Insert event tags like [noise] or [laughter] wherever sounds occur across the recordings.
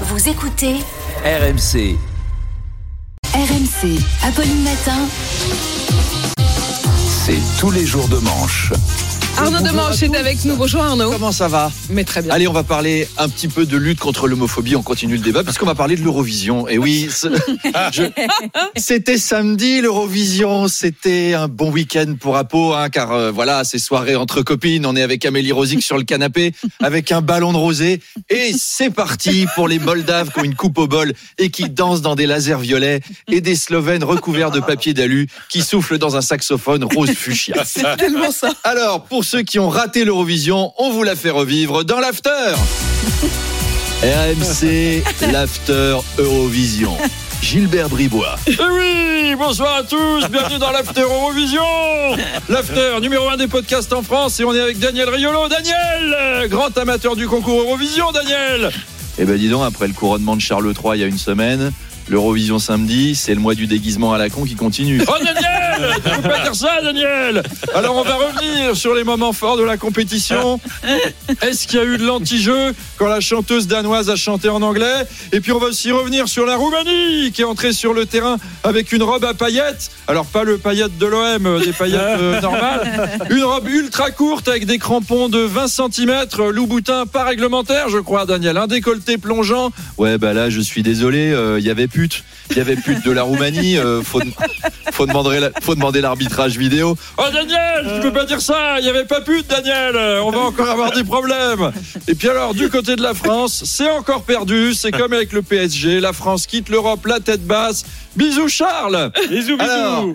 Vous écoutez RMC. RMC. Apolline Matin. C'est tous les jours de manche. Arnaud Demanche est avec nous. Bonjour Arnaud. Comment ça va? Mais très bien. Allez, on va parler un petit peu de lutte contre l'homophobie. On continue le débat puisqu'on va parler de l'Eurovision. Et oui, [laughs] c'était samedi l'Eurovision. C'était un bon week-end pour Apo, hein, car euh, voilà, ces soirées entre copines. On est avec Amélie Rosic sur le canapé avec un ballon de rosé. Et c'est parti pour les Moldaves qui ont une coupe au bol et qui dansent dans des lasers violets et des Slovènes recouverts de papier d'alu qui soufflent dans un saxophone rose fuchsia. C'est tellement ça. Alors, pour ceux qui ont raté l'Eurovision, on vous la fait revivre dans l'after. [laughs] RMC, l'after Eurovision. Gilbert Bribois. Eh oui, bonsoir à tous, bienvenue dans l'After Eurovision L'After, numéro un des podcasts en France, et on est avec Daniel Riolo. Daniel, grand amateur du concours Eurovision, Daniel Eh ben dis donc, après le couronnement de Charles III il y a une semaine, l'Eurovision samedi, c'est le mois du déguisement à la con qui continue. Oh Daniel Tu peux pas dire ça, Daniel Alors on va revenir sur les moments forts de la compétition. Est-ce qu'il y a eu de l'anti-jeu quand la chanteuse danoise a chanté en anglais? Et puis on va aussi revenir sur la Roumanie qui est entrée sur le terrain avec une robe à paillettes. Alors pas le paillette de l'OM, euh, des paillettes euh, [laughs] normales. Une robe ultra courte avec des crampons de 20 cm, Louboutin pas réglementaire, je crois, Daniel. Un décolleté plongeant. Ouais, bah là, je suis désolé, euh, il y avait pute. Il y avait pute de la Roumanie. euh, faut, faut demander la- faut demander l'arbitrage vidéo. Oh Daniel, tu peux pas dire ça, il y avait pas pute Daniel, on va encore avoir des problèmes. Et puis alors du côté de la France, c'est encore perdu, c'est comme avec le PSG, la France quitte l'Europe la tête basse. Bisous Charles. Bisous Alors,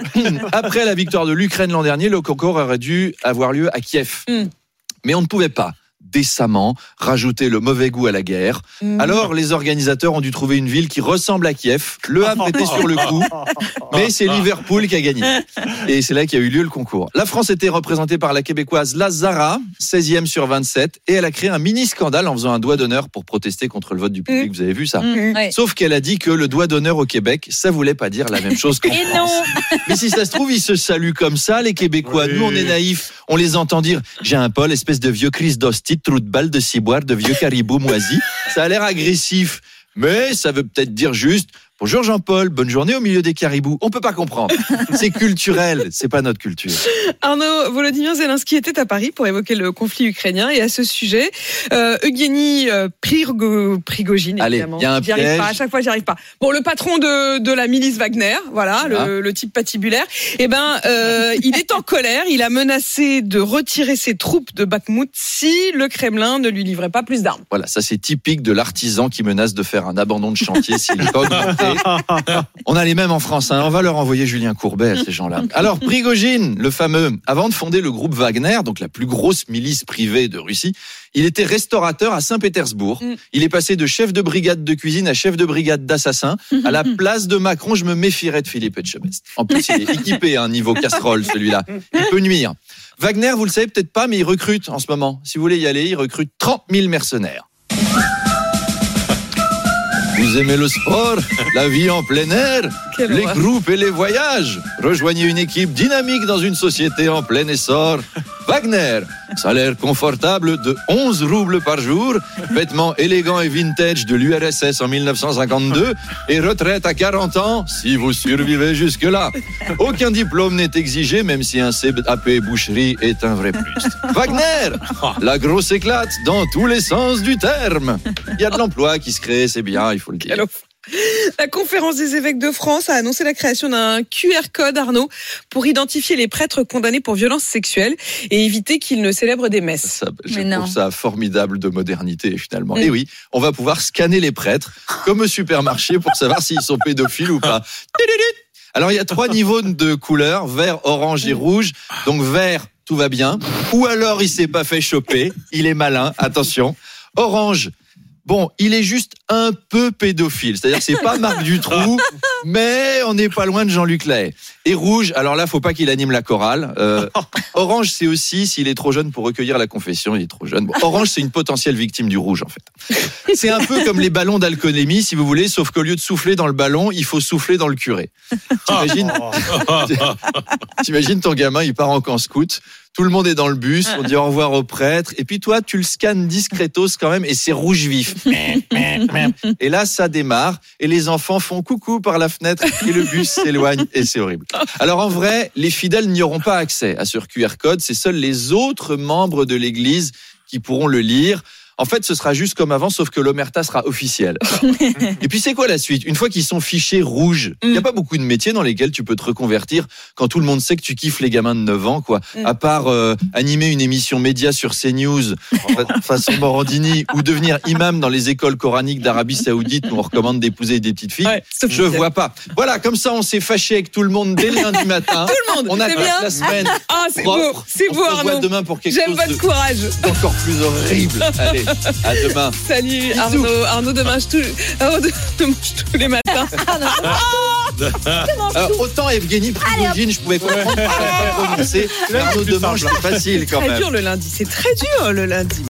après la victoire de l'Ukraine l'an dernier, le concours aurait dû avoir lieu à Kiev. Mm. Mais on ne pouvait pas décemment rajouter le mauvais goût à la guerre. Mm. Alors les organisateurs ont dû trouver une ville qui ressemble à Kiev. Le Havre était sur le coup, [laughs] mais c'est Liverpool qui a gagné. Et c'est là qu'a eu lieu le concours. La France était représentée par la québécoise Lazara, 16e sur 27, et elle a créé un mini scandale en faisant un doigt d'honneur pour protester contre le vote du public. Vous avez vu ça? Mm. Ouais. Sauf qu'elle a dit que le doigt d'honneur au Québec, ça voulait pas dire la même chose qu'en Et France. non Mais si ça se trouve, ils se saluent comme ça, les Québécois. Nous, on est naïfs. On les entend dire J'ai un Paul, espèce de vieux Chris trou de balle de ciboire, de vieux caribou moisi. Ça a l'air agressif. Mais ça veut peut-être dire juste Bonjour Jean-Paul, bonne journée au milieu des caribous. On peut pas comprendre. C'est culturel, c'est pas notre culture. Arnaud, Volodymyr Zelensky était à Paris pour évoquer le conflit ukrainien et à ce sujet, euh, Eugénie euh, Prigog- Prigogine, Allez, évidemment. il y a un J'y arrive piège. pas, à chaque fois, j'y arrive pas. Bon, le patron de, de la milice Wagner, voilà, Voilà. Le, le type patibulaire, eh ben, euh, il est en colère. Il a menacé de retirer ses troupes de Bakhmut si le Kremlin ne lui livrait pas plus d'armes. Voilà, ça c'est typique de l'artisan qui menace de faire un abandon de chantier s'il n'est pas augmenté. [laughs] On a les mêmes en France, hein. on va leur envoyer Julien Courbet à ces gens-là. Alors Prigogine, le fameux, avant de fonder le groupe Wagner, donc la plus grosse milice privée de Russie, il était restaurateur à Saint-Pétersbourg. Mm. Il est passé de chef de brigade de cuisine à chef de brigade d'assassins. À la [laughs] place de Macron, je me méfierais de Philippe Etchebest. En plus, il est équipé à un niveau casserole, celui-là. Il peut nuire. Wagner, vous le savez peut-être pas, mais il recrute en ce moment. Si vous voulez y aller, il recrute 30 000 mercenaires. Vous aimez le sport, la vie en plein air, Quelle les groupes et les voyages. Rejoignez une équipe dynamique dans une société en plein essor. Wagner, salaire confortable de 11 roubles par jour, [laughs] vêtements élégants et vintage de l'URSS en 1952 et retraite à 40 ans si vous survivez jusque-là. [laughs] Aucun diplôme n'est exigé, même si un CAP boucherie est un vrai plus. [laughs] Wagner, la grosse éclate dans tous les sens du terme. Il y a de l'emploi qui se crée, c'est bien, il faut le dire. La conférence des évêques de France a annoncé la création d'un QR code, Arnaud, pour identifier les prêtres condamnés pour violences sexuelles et éviter qu'ils ne célèbrent des messes. Ça, je Mais trouve non. ça formidable de modernité finalement. Mm. Et oui, on va pouvoir scanner les prêtres comme au supermarché pour savoir s'ils sont pédophiles ou pas. Alors il y a trois niveaux de couleurs vert, orange et rouge. Donc vert, tout va bien. Ou alors il s'est pas fait choper, il est malin. Attention. Orange. Bon, il est juste un peu pédophile. C'est-à-dire que c'est pas Marc [laughs] Dutroux, mais on n'est pas loin de Jean-Luc Lahaye. Et rouge, alors là, faut pas qu'il anime la chorale. Euh, orange, c'est aussi s'il est trop jeune pour recueillir la confession, il est trop jeune. Bon, orange, c'est une potentielle victime du rouge, en fait. C'est un peu comme les ballons d'alcoolémie, si vous voulez, sauf qu'au lieu de souffler dans le ballon, il faut souffler dans le curé. T'imagines, [laughs] t'imagines ton gamin, il part en camp scout. Tout le monde est dans le bus, on dit au revoir au prêtre, et puis toi, tu le scannes discretos quand même, et c'est rouge vif. Et là, ça démarre et les enfants font coucou par la fenêtre et le bus [laughs] s'éloigne et c'est horrible. Alors en vrai, les fidèles n'y auront pas accès à ce QR code. C'est seuls les autres membres de l'Église qui pourront le lire. En fait, ce sera juste comme avant, sauf que l'omerta sera officielle. [laughs] Et puis, c'est quoi la suite? Une fois qu'ils sont fichés rouges, il n'y a pas beaucoup de métiers dans lesquels tu peux te reconvertir quand tout le monde sait que tu kiffes les gamins de 9 ans, quoi. À part euh, animer une émission média sur CNews, fa- façon Morandini, ou devenir imam dans les écoles coraniques d'Arabie Saoudite où on recommande d'épouser des petites filles. Ouais, Je vois pas. Voilà, comme ça, on s'est fâché avec tout le monde dès le lundi [laughs] matin. Tout le monde, On a bien. la semaine. Ah, c'est beau, c'est On beau se revoit Arnaud. demain pour quelque J'aime chose votre de- courage. encore plus horrible. Allez, à demain. Salut Arnaud. Arnaud, demain je touche. Arnaud, je [laughs] tous les matins. [laughs] Alors, autant Evgeny Prigogine, je pouvais comprendre, je pouvais pas prononcer. Arnaud Demange, c'est facile quand Très même. dur le lundi. C'est très dur le lundi.